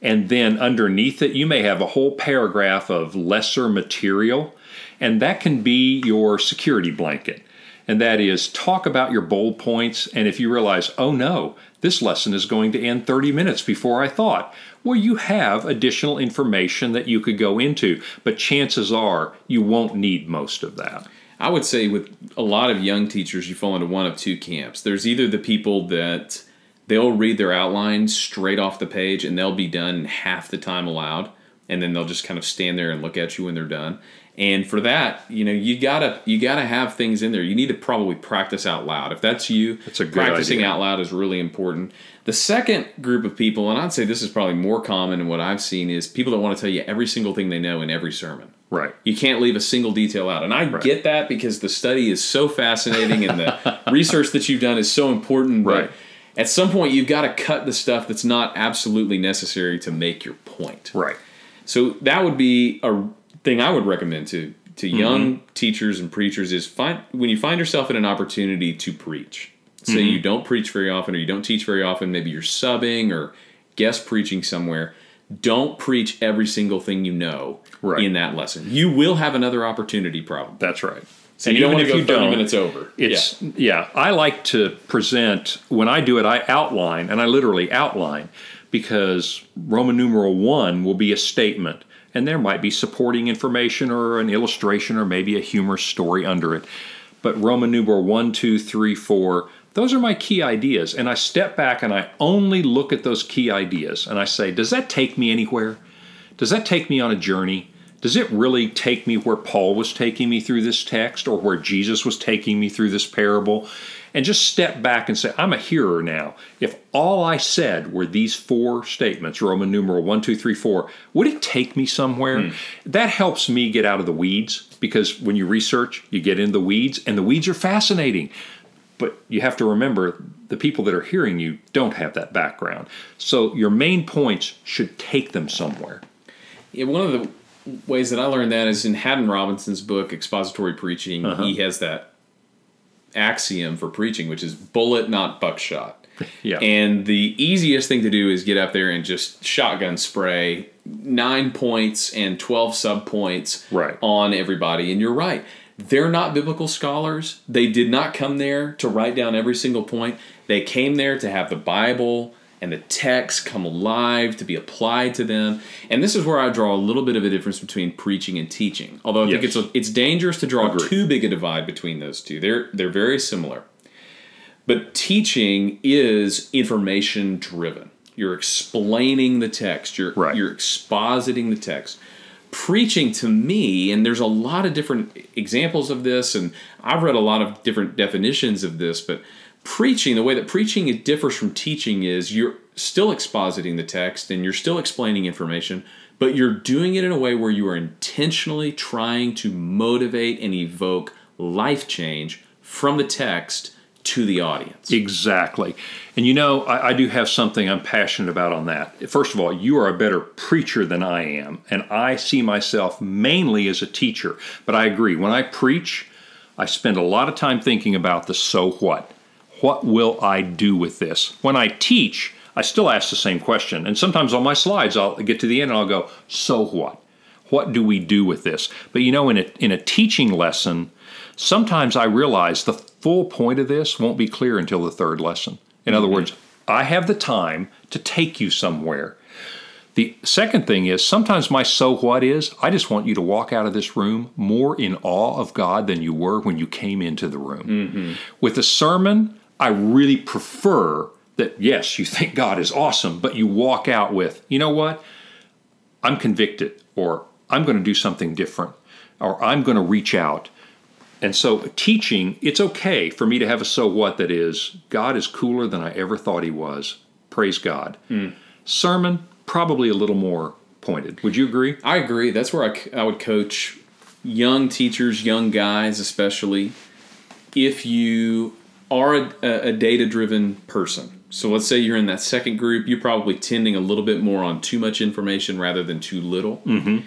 and then underneath it you may have a whole paragraph of lesser material, and that can be your security blanket. And that is talk about your bold points, and if you realize, oh no, this lesson is going to end 30 minutes before I thought. Well, you have additional information that you could go into, but chances are you won't need most of that. I would say with a lot of young teachers, you fall into one of two camps. There's either the people that they'll read their outline straight off the page and they'll be done half the time allowed, and then they'll just kind of stand there and look at you when they're done. And for that, you know, you gotta you gotta have things in there. You need to probably practice out loud. If that's you, That's a good practicing idea. out loud is really important. The second group of people, and I'd say this is probably more common in what I've seen, is people that want to tell you every single thing they know in every sermon. Right. You can't leave a single detail out. And I get that because the study is so fascinating and the [LAUGHS] research that you've done is so important. Right. at some point, you've got to cut the stuff that's not absolutely necessary to make your point. Right. So that would be a thing I would recommend to to Mm-hmm. young teachers and preachers is find when you find yourself in an opportunity to preach. Say Mm-hmm. you don't preach very often or you don't teach very often, maybe you're subbing or guest preaching somewhere. Don't preach every single thing you know Right. in that lesson. You will have another opportunity problem. That's right. So you don't want to go 30 minutes over. It's yeah. I like to present when I do it. I outline and I literally outline because Roman numeral one will be a statement, and there might be supporting information or an illustration or maybe a humorous story under it. But Roman numeral one, two, three, four. Those are my key ideas, and I step back and I only look at those key ideas, and I say, does that take me anywhere? Does that take me on a journey? Does it really take me where Paul was taking me through this text or where Jesus was taking me through this parable? And just step back and say, I'm a hearer now. If all I said were these four statements, Roman numeral one, two, three, four, would it take me somewhere? That helps me get out of the weeds because when you research, you get in the weeds, and the weeds are fascinating. But you have to remember the people that are hearing you don't have that background. So your main points should take them somewhere. Yeah, one of the ways that I learned that is in Haddon Robinson's book, Expository Preaching. Uh-huh. He has that axiom for preaching, which is bullet, not buckshot. [LAUGHS] Yeah. And the easiest thing to do is get up there and just shotgun spray nine points and 12 sub points Right. on everybody. And you're right. They're not biblical scholars. They did not come there to write down every single point. They came there to have the Bible and the text come alive to be applied to them. And this is where I draw a little bit of a difference between preaching and teaching. Although I think it's a, it's dangerous to draw too big a divide between those two. They're they're very similar. But teaching is information driven. You're explaining the text. You're Right. you're expositing the text. Preaching to me, and there's a lot of different examples of this, and I've read a lot of different definitions of this, but preaching, the way that preaching it differs from teaching is you're still expositing the text and you're still explaining information, but you're doing it in a way where you are intentionally trying to motivate and evoke life change from the text to the audience. Exactly. And you know, I, I, do have something I'm passionate about on that. First of all, you are a better preacher than I am, and I see myself mainly as a teacher. But I agree, when I preach, I spend a lot of time thinking about the so what. What will I do with this? When I teach, I still ask the same question. And sometimes on my slides, I'll get to the end and I'll go, so what? What do we do with this? But you know, in a, in a teaching lesson, sometimes I realize the full point of this won't be clear until the third lesson. In mm-hmm. other words, I have the time to take you somewhere. The second thing is sometimes my so what is I just want you to walk out of this room more in awe of God than you were when you came into the room. Mm-hmm. With a sermon, I really prefer that, yes, you think God is awesome, but you walk out with, you know what? I'm convicted, or I'm going to do something different, or I'm going to reach out. And so, teaching, it's okay for me to have a so what that is, God is cooler than I ever thought he was. Praise God. Mm. Sermon, probably a little more pointed. Would you agree? I agree. That's where I, I would coach young teachers, young guys especially. If you are a, a data driven person, so let's say you're in that second group, you're probably tending a little bit more on too much information rather than too little. Mm-hmm.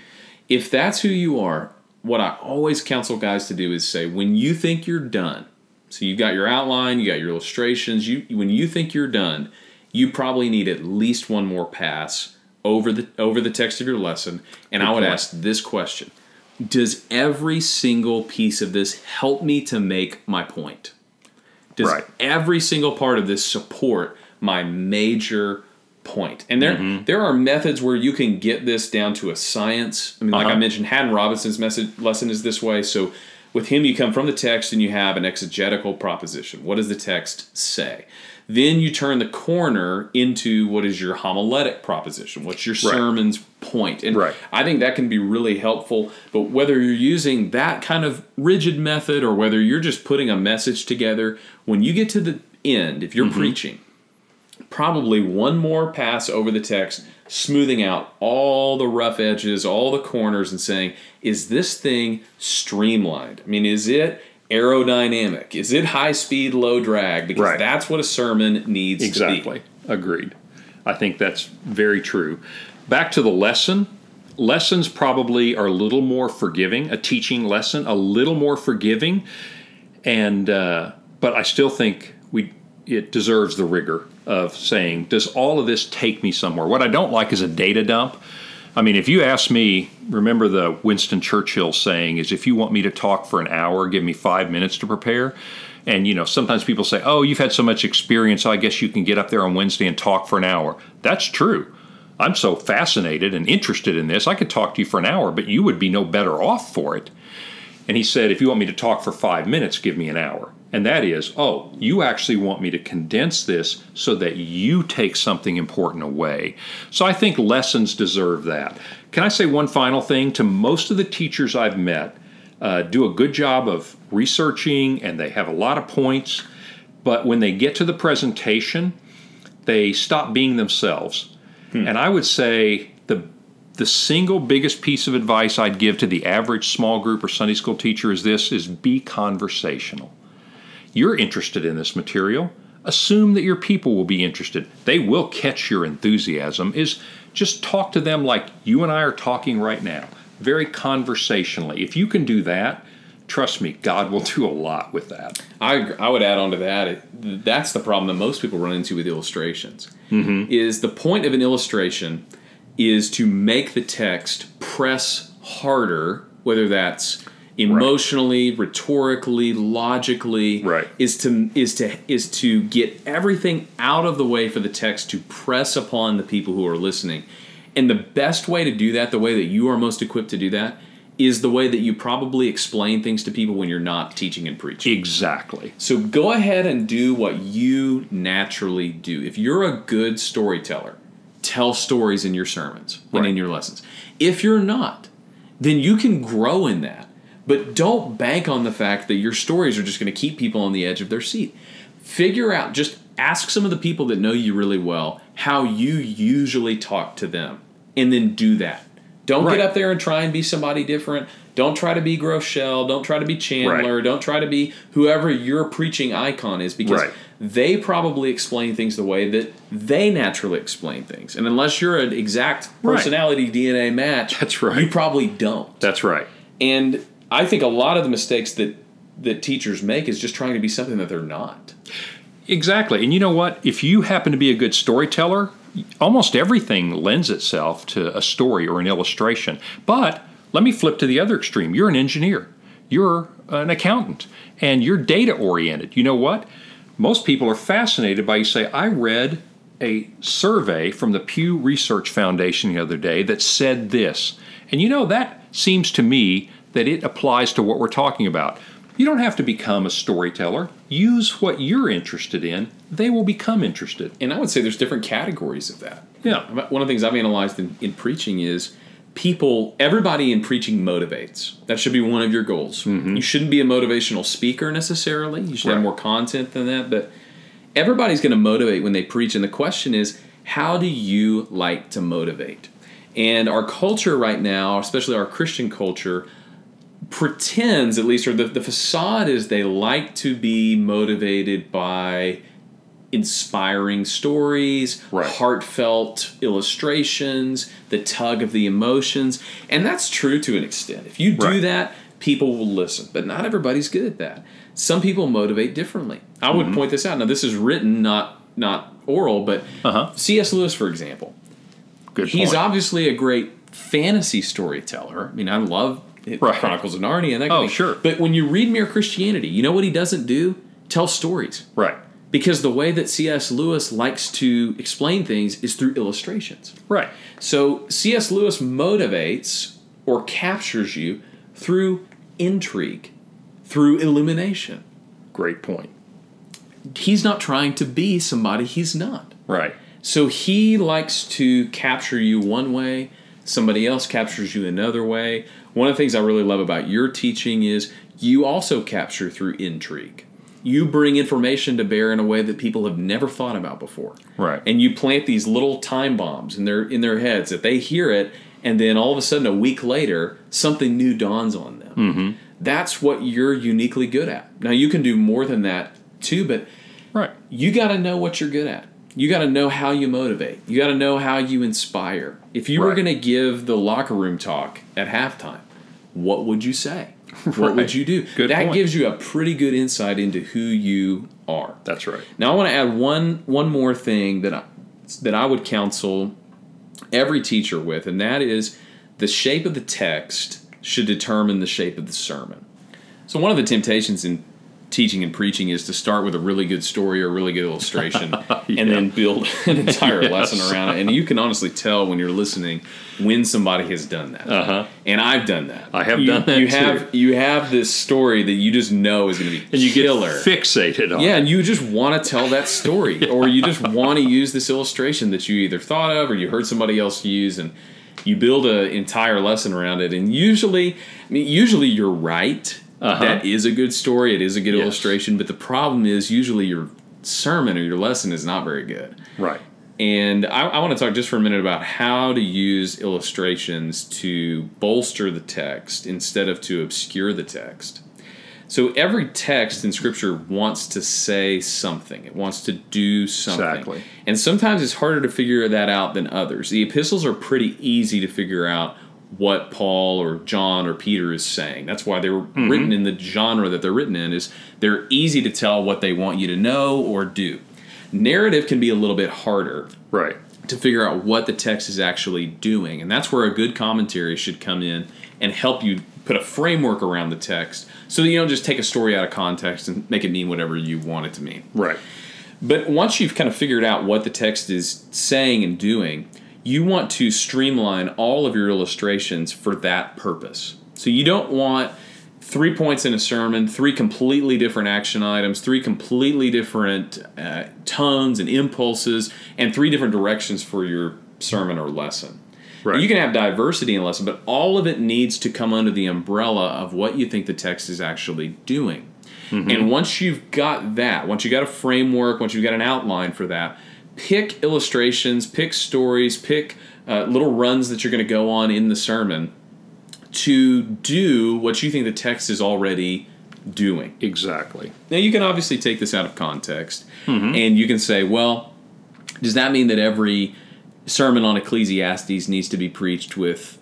If that's who you are, what I always counsel guys to do is say, when you think you're done, so you've got your outline, you got your illustrations, you when you think you're done, you probably need at least one more pass over the over the text of your lesson. And Good I would point. ask this question: Does every single piece of this help me to make my point? Does right. every single part of this support my major point? And there mm-hmm. there are methods where you can get this down to a science. I mean, like uh-huh. I mentioned, Haddon Robinson's message lesson is this way. So with him, you come from the text and you have an exegetical proposition. What does the text say? Then you turn the corner into what is your homiletic proposition? What's your right. sermon's point? And right. I think that can be really helpful. But whether you're using that kind of rigid method or whether you're just putting a message together, when you get to the end, if you're mm-hmm. preaching, probably one more pass over the text, smoothing out all the rough edges, all the corners, and saying, is this thing streamlined? I mean, is it aerodynamic? Is it high speed, low drag? Because right. that's what a sermon needs exactly. Agreed. I think that's very true. Back to the lesson. Lessons probably are a little more forgiving. A teaching lesson, a little more forgiving, and uh, but I still think we it deserves the rigor of saying, does all of this take me somewhere? What I don't like is a data dump. I mean, if you ask me, remember the Winston Churchill saying is if you want me to talk for an hour, give me five minutes to prepare. And you know, sometimes people say, "Oh, you've had so much experience, so I guess you can get up there on Wednesday and talk for an hour." That's true. I'm so fascinated and interested in this. I could talk to you for an hour, but you would be no better off for it. And he said, "If you want me to talk for 5 minutes, give me an hour." And that is, oh, you actually want me to condense this so that you take something important away. So I think lessons deserve that. Can I say one final thing? To most of the teachers I've met, uh, do a good job of researching and they have a lot of points, but when they get to the presentation, they stop being themselves. Hmm. And I would say the the single biggest piece of advice I'd give to the average small group or Sunday school teacher is this is be conversational you're interested in this material. Assume that your people will be interested. They will catch your enthusiasm. Is just talk to them like you and I are talking right now, very conversationally. If you can do that, trust me, God will do a lot with that. I, I would add on to that. That's the problem that most people run into with illustrations. Mm-hmm. Is the point of an illustration is to make the text press harder, whether that's emotionally, right. rhetorically, logically right. is to is to is to get everything out of the way for the text to press upon the people who are listening. And the best way to do that, the way that you are most equipped to do that, is the way that you probably explain things to people when you're not teaching and preaching. Exactly. So go ahead and do what you naturally do. If you're a good storyteller, tell stories in your sermons right. and in your lessons. If you're not, then you can grow in that but don't bank on the fact that your stories are just going to keep people on the edge of their seat. Figure out, just ask some of the people that know you really well how you usually talk to them, and then do that. Don't Right. get up there and try and be somebody different. Don't try to be Groeschel. Don't try to be Chandler. Right. Don't try to be whoever your preaching icon is because Right. they probably explain things the way that they naturally explain things. And unless you're an exact personality DNA match, That's right. you probably don't. That's right. And I think a lot of the mistakes that that teachers make is just trying to be something that they're not. Exactly. And you know what? If you happen to be a good storyteller, almost everything lends itself to a story or an illustration. But let me flip to the other extreme. You're an engineer, you're an accountant, and you're data oriented. You know what? Most people are fascinated by you say, I read a survey from the Pew Research Foundation the other day that said this. And you know, that seems to me that it applies to what we're talking about. You don't have to become a storyteller. Use what you're interested in. They will become interested. And I would say there's different categories of that. Yeah. One of the things I've analyzed in, in preaching is people, everybody in preaching motivates. That should be one of your goals. Mm-hmm. You shouldn't be a motivational speaker necessarily. You should have more content than that. But everybody's going to motivate when they preach. And the question is, how do you like to motivate? And our culture right now, especially our Christian culture, pretends, at least, or the, the facade is they like to be motivated by inspiring stories, Right. heartfelt illustrations, the tug of the emotions. And that's true to an extent. If you do Right. that, people will listen. But not everybody's good at that. Some people motivate differently. I Mm-hmm. would point this out. Now this is written, not not oral, but Uh-huh. C.S. Lewis, for example. Good He's point. obviously a great fantasy storyteller. I mean, I love Right. Chronicles of Narnia and that. kind Oh, of thing. sure. But when you read Mere Christianity, you know what he doesn't do? Tell stories. right. Because the way that C.S. Lewis likes to explain things is through illustrations. Right. So C.S. Lewis motivates or captures you through intrigue, through illumination. Great point. He's not trying to be somebody he's not. Right. So he likes to capture you one way, somebody else captures you another way. One of the things I really love about your teaching is you also capture through intrigue. You bring information to bear in a way that people have never thought about before. Right. And you plant these little time bombs in their in their heads that they hear it and then all of a sudden a week later something new dawns on them. Mm-hmm. That's what you're uniquely good at. Now you can do more than that too, but Right. you got to know what you're good at. You got to know how you motivate. You got to know how you inspire. If you were going to give the locker room talk at halftime, what would you say? [LAUGHS] What would you do? Good that point. gives you a pretty good insight into who you are. That's right. Now I want to add one one more thing that I, that I would counsel every teacher with, and that is the shape of the text should determine the shape of the sermon. So one of the temptations in teaching and preaching is to start with a really good story or a really good illustration [LAUGHS] and then build [LAUGHS] an entire Yes. lesson around it. And you can honestly tell when you're listening when somebody has done that. Uh-huh. And I've done that. I have You- done that You too. have you have this story that you just know is going to be And you killer. get fixated on Yeah, and you just want to tell that story, [LAUGHS] or you just want to use this illustration that you either thought of or you heard somebody else use, and you build an entire lesson around it. And usually, I mean, usually you're right. Uh-huh. That is a good story. It is a good Yes. illustration. But the problem is, usually your sermon or your lesson is not very good. Right. And I, I want to talk just for a minute about how to use illustrations to bolster the text instead of to obscure the text. So every text in Scripture wants to say something. It wants to do something. Exactly. And sometimes it's harder to figure that out than others. The epistles are pretty easy to figure out what Paul or John or Peter is saying. That's why they were mm-hmm. written in the genre that they're written in is they're easy to tell what they want you to know or do. Narrative can be a little bit harder Right. to figure out what the text is actually doing. And that's where a good commentary should come in and help you put a framework around the text so that you don't just take a story out of context and make it mean whatever you want it to mean. Right. But once you've kind of figured out what the text is saying and doing, you want to streamline all of your illustrations for that purpose. So you don't want three points in a sermon, three completely different action items, three completely different uh, tones and impulses, and three different directions for your sermon or lesson. Right. You can have diversity in lesson, but all of it needs to come under the umbrella of what you think the text is actually doing. And once you've got that, once you've got a framework, once you've got an outline for that, pick illustrations, pick stories, pick uh, little runs that you're going to go on in the sermon to do what you think the text is already doing. Exactly. Now, you can obviously take this out of context and you can say, well, does that mean that every sermon on Ecclesiastes needs to be preached with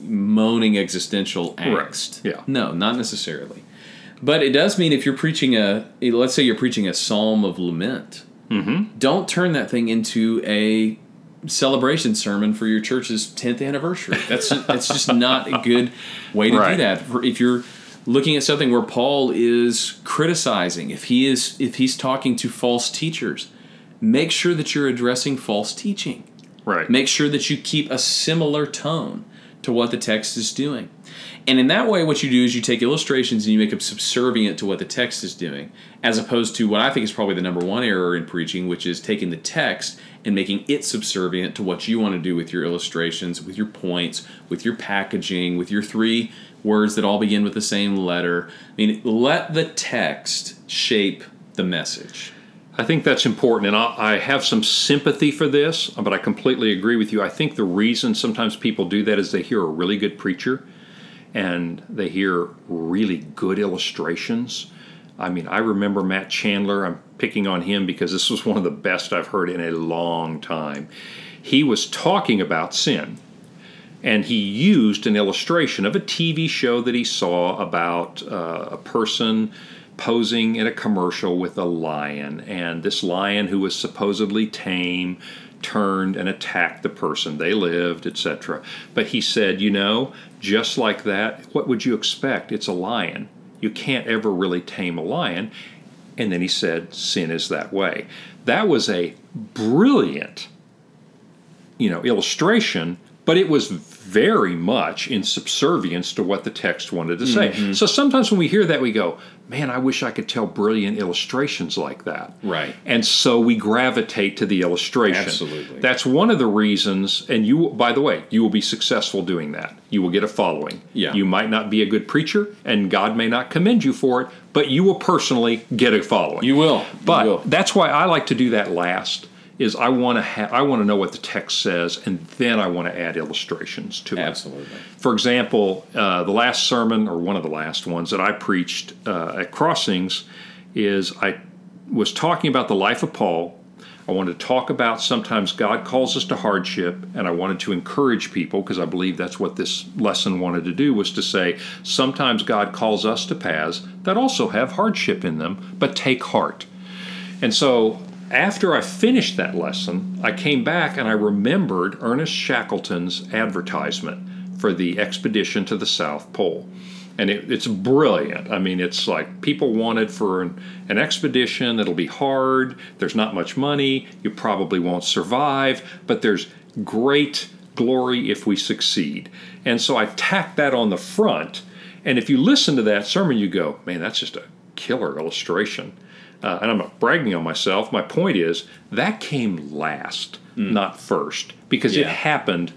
moaning existential angst? Yeah. No, not necessarily. But it does mean if you're preaching a, let's say you're preaching a psalm of lament, Mm-hmm. don't turn that thing into a celebration sermon for your church's 10th anniversary. That's [LAUGHS] that's just not a good way to Right. do that. If you're looking at something where Paul is criticizing, if he is if he's talking to false teachers, make sure that you're addressing false teaching. Right. Make sure that you keep a similar tone to what the text is doing. And in that way, what you do is you take illustrations and you make them subservient to what the text is doing, as opposed to what I think is probably the number one error in preaching, which is taking the text and making it subservient to what you want to do with your illustrations, with your points, with your packaging, with your three words that all begin with the same letter. I mean, let the text shape the message. I think that's important, and I, have some sympathy for this, but I completely agree with you. I think the reason sometimes people do that is they hear a really good preacher and they hear really good illustrations. I mean, I remember Matt Chandler. I'm picking on him because this was one of the best I've heard in a long time. He was talking about sin, and he used an illustration of a TV show that he saw about uh, a person posing in a commercial with a lion, and this lion who was supposedly tame turned and attacked the person. They lived, etc. But he said, you know, just like that, what would you expect? It's a lion. You can't ever really tame a lion. And then he said, sin is that way. That was a brilliant you know illustration but it was very much in subservience to what the text wanted to say mm-hmm. so sometimes when we hear that we go man i wish i could tell brilliant illustrations like that Right. and so we gravitate to the illustration Absolutely. that's one of the reasons and you by the way you will be successful doing that you will get a following Yeah. you might not be a good preacher and god may not commend you for it but you will personally get a following You will. You but will. that's why I like to do that last. Is I want to ha- I want to know what the text says, and then I want to add illustrations to it. Absolutely. For example, uh, the last sermon, or one of the last ones that I preached uh, at Crossings, is I was talking about the life of Paul. I wanted to talk about sometimes God calls us to hardship, and I wanted to encourage people because I believe that's what this lesson wanted to do was to say sometimes God calls us to paths that also have hardship in them, but take heart. And so after I finished that lesson, I came back and I remembered Ernest Shackleton's advertisement for the expedition to the South Pole. And it, it's brilliant. I mean, it's like people wanted for an, an expedition that'll be hard, there's not much money, you probably won't survive, but there's great glory if we succeed. And so I tacked that on the front. And if you listen to that sermon, you go, man, that's just a killer illustration uh, and I'm not bragging on myself. My point is that came last, not first, because it happened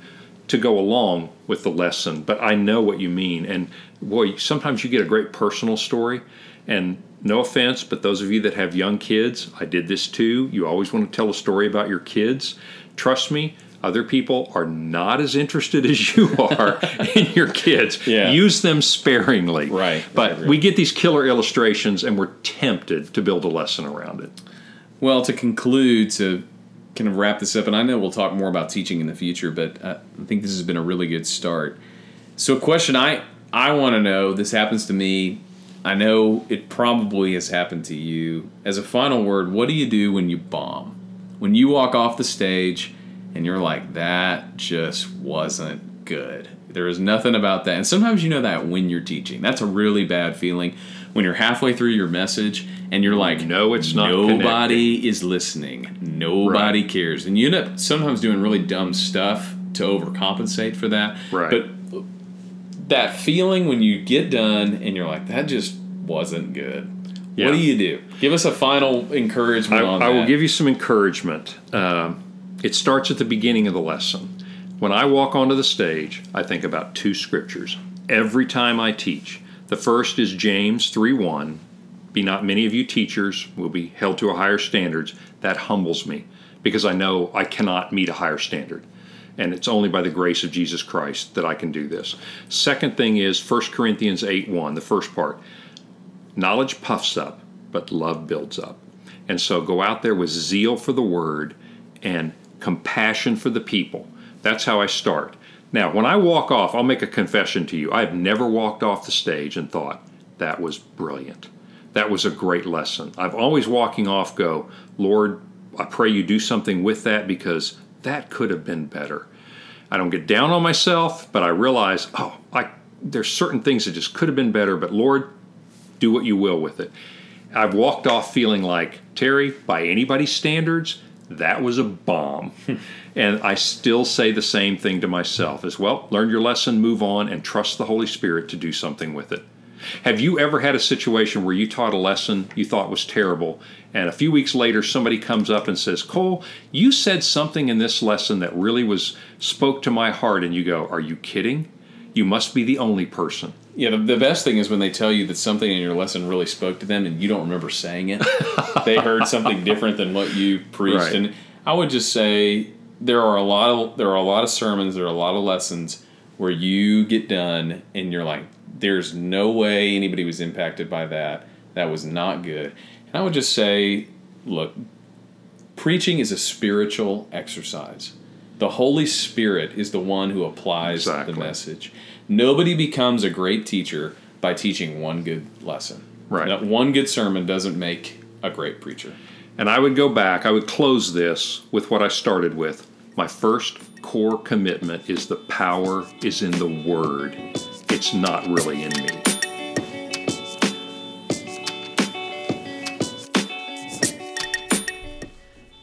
to go along with the lesson. But I know what you mean, and boy, sometimes you get a great personal story. And no offense, but those of you that have young kids, I did this too. You always want to tell a story about your kids. Trust me, other people are not as interested [LAUGHS] as you are in your kids. Yeah. Use them sparingly. Right. But we get these killer illustrations and we're tempted to build a lesson around it. Well, to conclude, to kind of wrap this up, and I know we'll talk more about teaching in the future, but I I think this has been a really good start. So, a question I I want to know. This happens to me. I know it probably has happened to you. As a final word, what do you do when you bomb? When you walk off the stage and you're like, that just wasn't good. There is nothing about that. And sometimes you know that when you're teaching. That's a really bad feeling when you're halfway through your message and you're like, No, it's not Nobody is listening. Nobody cares. And you end up sometimes doing really dumb stuff to overcompensate for that. Right. But that feeling when you get done and you're like, that just wasn't good. Yeah. What do you do? Give us a final encouragement I, on I will give you some encouragement. Um, it starts at the beginning of the lesson. When I walk onto the stage, I think about two scriptures every time I teach. The first is James 3 1. Be not many of you teachers will be held to a higher standards. That humbles me because I know I cannot meet a higher standard. and it's only by the grace of Jesus Christ that I can do this. Second thing is 1 Corinthians 8 1, the first part. Knowledge puffs up, but love builds up. And so go out there with zeal for the word and compassion for the people. That's how I start. Now, when I walk off, I'll make a confession to you. I've never walked off the stage and thought, that was brilliant. That was a great lesson. I've always walking off go, Lord, I pray you do something with that because that could have been better. I don't get down on myself, but I realize, oh, I, there's certain things that just could have been better, but Lord, do what you will with it. I've walked off feeling like, Terry, by anybody's standards, that was a bomb. [LAUGHS] and I still say the same thing to myself as well. Learn your lesson, move on, and trust the Holy Spirit to do something with it. Have you ever had a situation where you taught a lesson you thought was terrible, and a few weeks later somebody comes up and says, Cole, you said something in this lesson that really was spoke to my heart, and you go, Are you kidding? You must be the only person. Yeah, the, the best thing is when they tell you that something in your lesson really spoke to them and you don't remember saying it. [LAUGHS] they heard something different than what you preached. Right. And I would just say there are a lot of there are a lot of sermons, there are a lot of lessons where you get done and you're like, there's no way anybody was impacted by that. That was not good. And I would just say, look, preaching is a spiritual exercise. The Holy Spirit is the one who applies Exactly. the message. Nobody becomes a great teacher by teaching one good lesson. Right. That one good sermon doesn't make a great preacher. And I would go back, I would close this with what I started with. My first core commitment is the power is in the Word, it's not really in me.